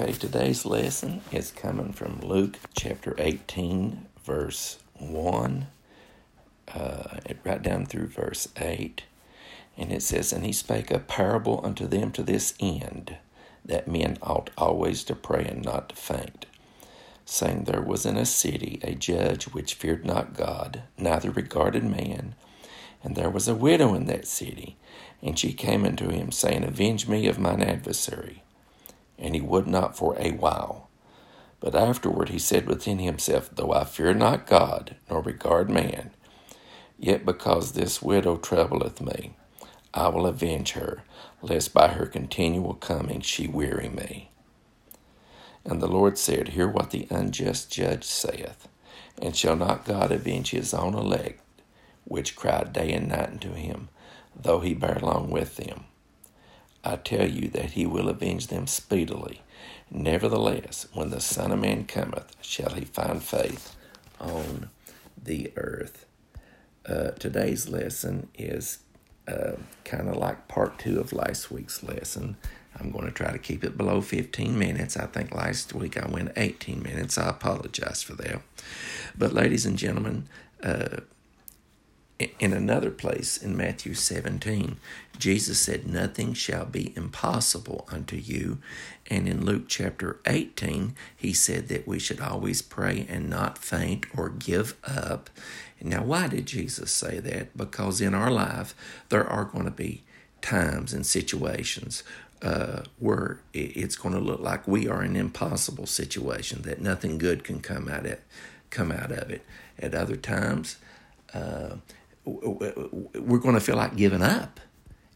Okay, today's lesson is coming from Luke chapter 18, verse 1, uh, right down through verse 8. And it says, And he spake a parable unto them to this end, that men ought always to pray and not to faint, saying, There was in a city a judge which feared not God, neither regarded man. And there was a widow in that city, and she came unto him, saying, Avenge me of mine adversary and he would not for a while. But afterward he said within himself, Though I fear not God, nor regard man, yet because this widow troubleth me, I will avenge her, lest by her continual coming she weary me. And the Lord said, Hear what the unjust judge saith, and shall not God avenge his own elect, which cry day and night unto him, though he bear long with them? I tell you that he will avenge them speedily. Nevertheless, when the Son of Man cometh, shall he find faith on the earth. Uh, today's lesson is uh, kind of like part two of last week's lesson. I'm going to try to keep it below 15 minutes. I think last week I went 18 minutes. I apologize for that. But, ladies and gentlemen, uh, in another place in Matthew 17, Jesus said, Nothing shall be impossible unto you. And in Luke chapter 18, he said that we should always pray and not faint or give up. Now, why did Jesus say that? Because in our life, there are going to be times and situations uh, where it's going to look like we are in an impossible situation, that nothing good can come out of, come out of it. At other times, uh, we're going to feel like giving up.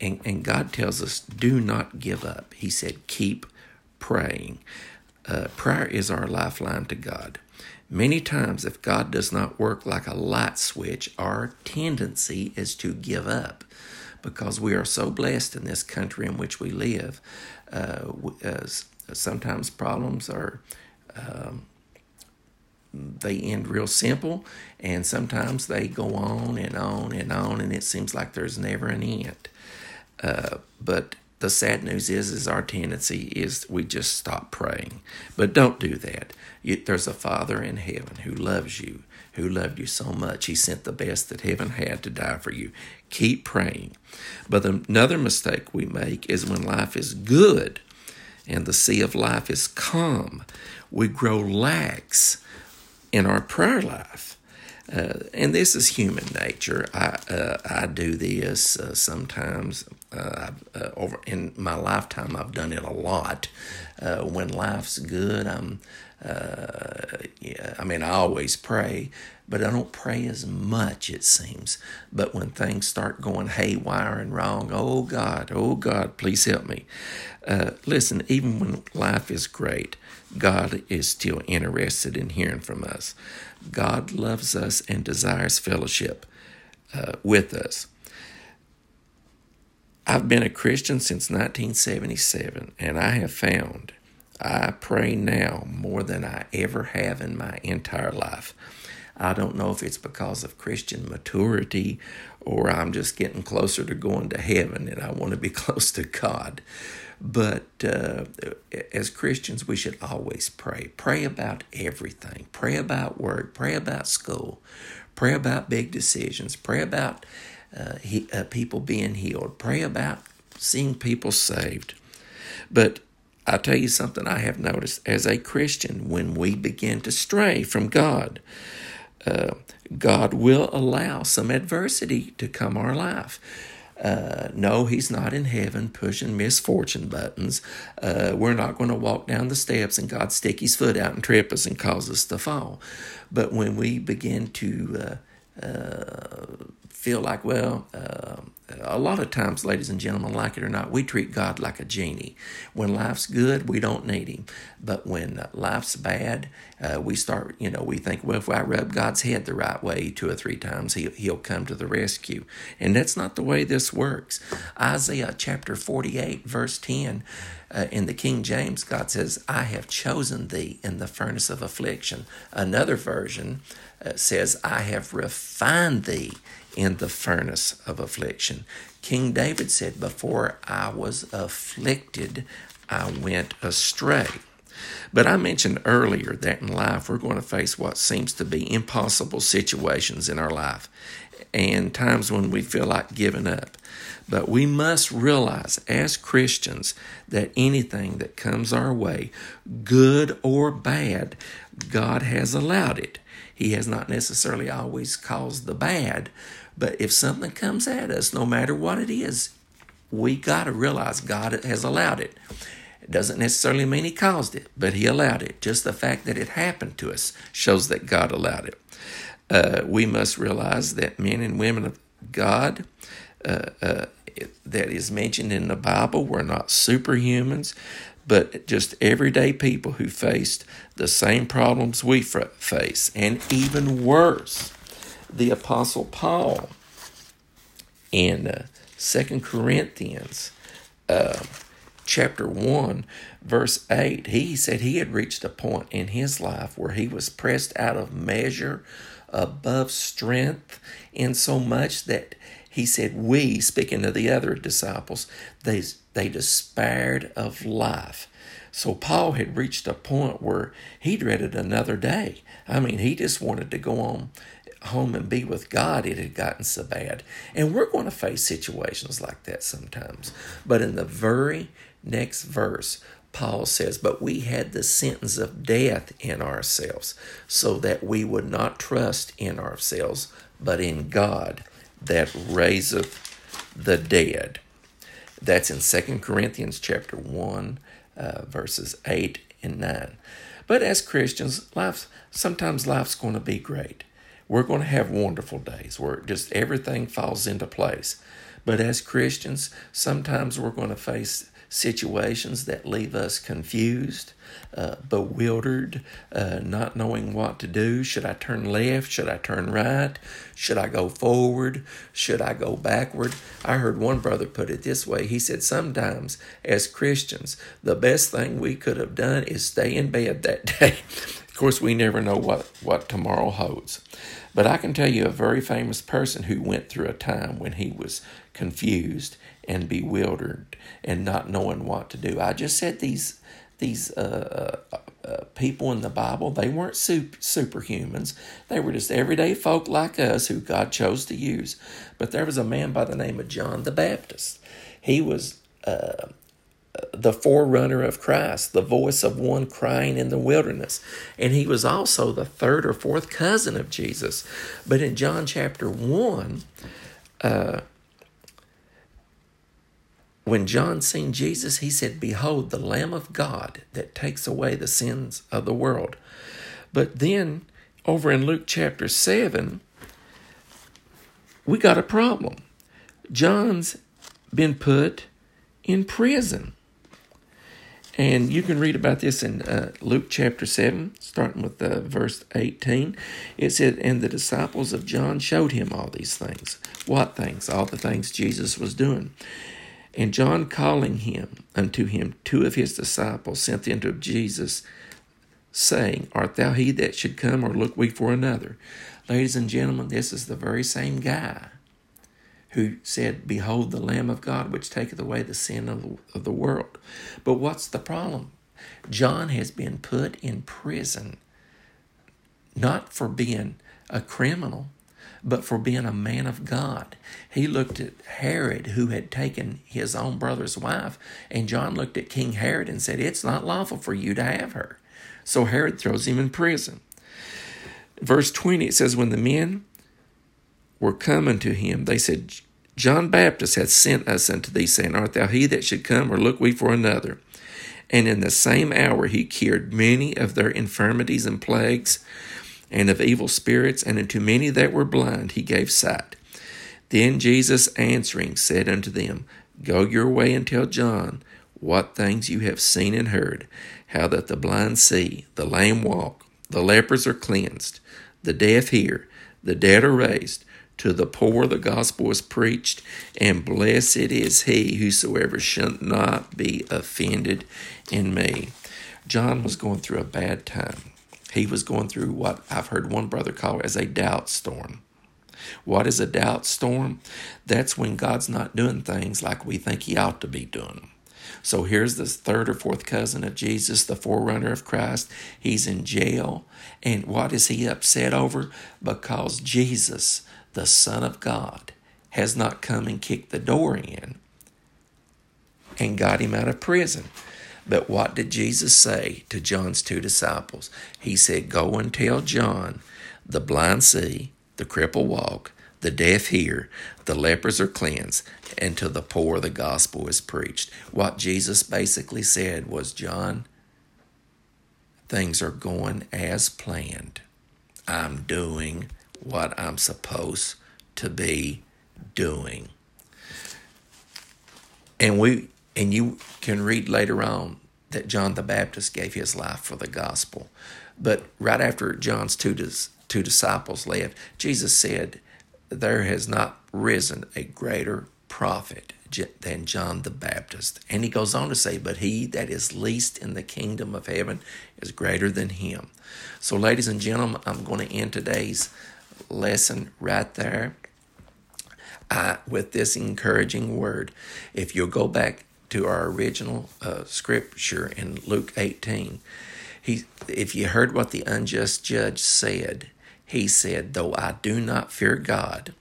And, and God tells us, do not give up. He said, keep praying. Uh, prayer is our lifeline to God. Many times, if God does not work like a light switch, our tendency is to give up because we are so blessed in this country in which we live. Uh, uh, sometimes problems are um, they end real simple, and sometimes they go on and on and on, and it seems like there's never an end. Uh, but the sad news is, is our tendency is we just stop praying. But don't do that. There's a Father in heaven who loves you, who loved you so much. He sent the best that heaven had to die for you. Keep praying. But another mistake we make is when life is good and the sea of life is calm, we grow lax in our prayer life. Uh, and this is human nature. I uh, I do this uh, sometimes. Uh, uh, over in my lifetime, I've done it a lot. Uh, when life's good, I'm. yeah, I mean, I always pray, but I don't pray as much. It seems. But when things start going haywire and wrong, oh God, oh God, please help me. Listen, even when life is great, God is still interested in hearing from us. God loves us and desires fellowship uh, with us. I've been a Christian since 1977, and I have found I pray now more than I ever have in my entire life. I don't know if it's because of Christian maturity or I'm just getting closer to going to heaven and I want to be close to God. But uh, as Christians, we should always pray. Pray about everything. Pray about work. Pray about school. Pray about big decisions. Pray about uh, he, uh, people being healed. Pray about seeing people saved. But I'll tell you something I have noticed as a Christian, when we begin to stray from God, uh, God will allow some adversity to come our life. Uh, no, he's not in heaven pushing misfortune buttons. Uh, we're not going to walk down the steps and God stick his foot out and trip us and cause us to fall. But when we begin to uh, uh feel like, well, uh, a lot of times, ladies and gentlemen, like it or not, we treat God like a genie. When life's good, we don't need Him. But when life's bad, uh, we start, you know, we think, well, if I rub God's head the right way two or three times, he, He'll come to the rescue. And that's not the way this works. Isaiah chapter 48, verse 10, uh, in the King James, God says, I have chosen thee in the furnace of affliction. Another version uh, says, I have refined thee in the furnace of affliction. King David said, Before I was afflicted, I went astray. But I mentioned earlier that in life we're going to face what seems to be impossible situations in our life and times when we feel like giving up. But we must realize as Christians that anything that comes our way, good or bad, God has allowed it. He has not necessarily always caused the bad, but if something comes at us, no matter what it is, we got to realize God has allowed it. It doesn't necessarily mean He caused it, but He allowed it. Just the fact that it happened to us shows that God allowed it. Uh, we must realize that men and women of God uh, uh, that is mentioned in the Bible were not superhumans, but just everyday people who faced the same problems we face, and even worse. The Apostle Paul in uh, 2 Corinthians uh, chapter 1, verse 8, he said he had reached a point in his life where he was pressed out of measure above strength, in so much that he said, We, speaking to the other disciples, they, they despaired of life. So Paul had reached a point where he dreaded another day. I mean, he just wanted to go on home and be with God. It had gotten so bad. And we're going to face situations like that sometimes. But in the very next verse, Paul says, But we had the sentence of death in ourselves, so that we would not trust in ourselves, but in God that raiseth the dead. That's in 2 Corinthians chapter 1, uh, verses 8 and 9. But as Christians, life sometimes life's going to be great. We're going to have wonderful days where just everything falls into place. But as Christians, sometimes we're going to face situations that leave us confused, uh, bewildered, uh, not knowing what to do. Should I turn left? Should I turn right? Should I go forward? Should I go backward? I heard one brother put it this way. He said, Sometimes as Christians, the best thing we could have done is stay in bed that day. Course, we never know what, what tomorrow holds. But I can tell you a very famous person who went through a time when he was confused and bewildered and not knowing what to do. I just said these these uh, uh, uh, people in the Bible, they weren't super, superhumans. They were just everyday folk like us who God chose to use. But there was a man by the name of John the Baptist. He was uh, the forerunner of Christ, the voice of one crying in the wilderness. And he was also the third or fourth cousin of Jesus. But in John chapter 1, uh, when John seen Jesus, he said, Behold, the Lamb of God that takes away the sins of the world. But then, over in Luke chapter 7, we got a problem. John's been put in prison. And you can read about this in uh, Luke chapter 7, starting with uh, verse 18. It said, And the disciples of John showed him all these things. What things? All the things Jesus was doing. And John calling him unto him two of his disciples sent unto Jesus, saying, Art thou he that should come, or look we for another? Ladies and gentlemen, this is the very same guy who said, Behold the Lamb of God, which taketh away the sin of the, of the world. But what's the problem? John has been put in prison, not for being a criminal, but for being a man of God. He looked at Herod, who had taken his own brother's wife, and John looked at King Herod and said, It's not lawful for you to have her. So Herod throws him in prison. Verse 20, it says, When the men were coming to him, they said, John Baptist hath sent us unto thee, saying, Art thou he that should come, or look we for another? And in the same hour he cured many of their infirmities and plagues and of evil spirits, and unto many that were blind he gave sight. Then Jesus answering said unto them, Go your way and tell John what things you have seen and heard, how that the blind see, the lame walk, the lepers are cleansed, the deaf hear, the dead are raised, to the poor the gospel is preached, and blessed is he whosoever shall not be offended in me. John was going through a bad time. He was going through what I've heard one brother call as a doubt storm. What is a doubt storm? That's when God's not doing things like we think He ought to be doing. So here's this third or fourth cousin of Jesus, the forerunner of Christ. He's in jail. And what is he upset over? Because Jesus, the Son of God, has not come and kicked the door in and got him out of prison. But what did Jesus say to John's two disciples? He said, Go and tell John, the blind see, the cripple walk, the deaf hear, the lepers are cleansed, and to the poor the gospel is preached. What Jesus basically said was, John, things are going as planned. I'm doing what I'm supposed to be doing. And we and you can read later on that John the Baptist gave his life for the gospel. But right after John's two, two disciples left, Jesus said, There has not risen a greater prophet than John the Baptist. And he goes on to say, But he that is least in the kingdom of heaven is greater than him. So, ladies and gentlemen, I'm going to end today's lesson right there. Uh, with this encouraging word. If you'll go back to our original uh, scripture in Luke 18, he, if you heard what the unjust judge said, he said, Though I do not fear God,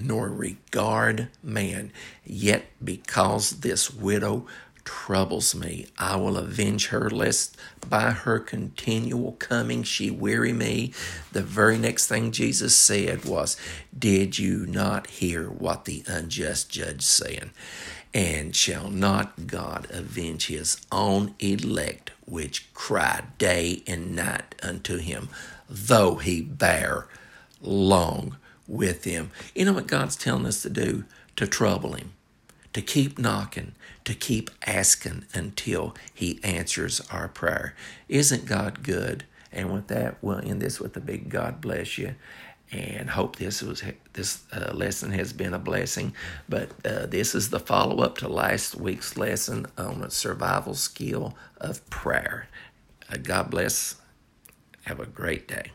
nor regard man, yet because this widow troubles me. I will avenge her, lest by her continual coming she weary me. The very next thing Jesus said was, Did you not hear what the unjust judge said? And shall not God avenge his own elect, which cry day and night unto him, though he bear long with them? You know what God's telling us to do? To trouble him to keep knocking, to keep asking until He answers our prayer. Isn't God good? And with that, we'll end this with a big God bless you. And hope this was this uh, lesson has been a blessing. But uh, this is the follow up to last week's lesson on the survival skill of prayer. Uh, God bless. Have a great day.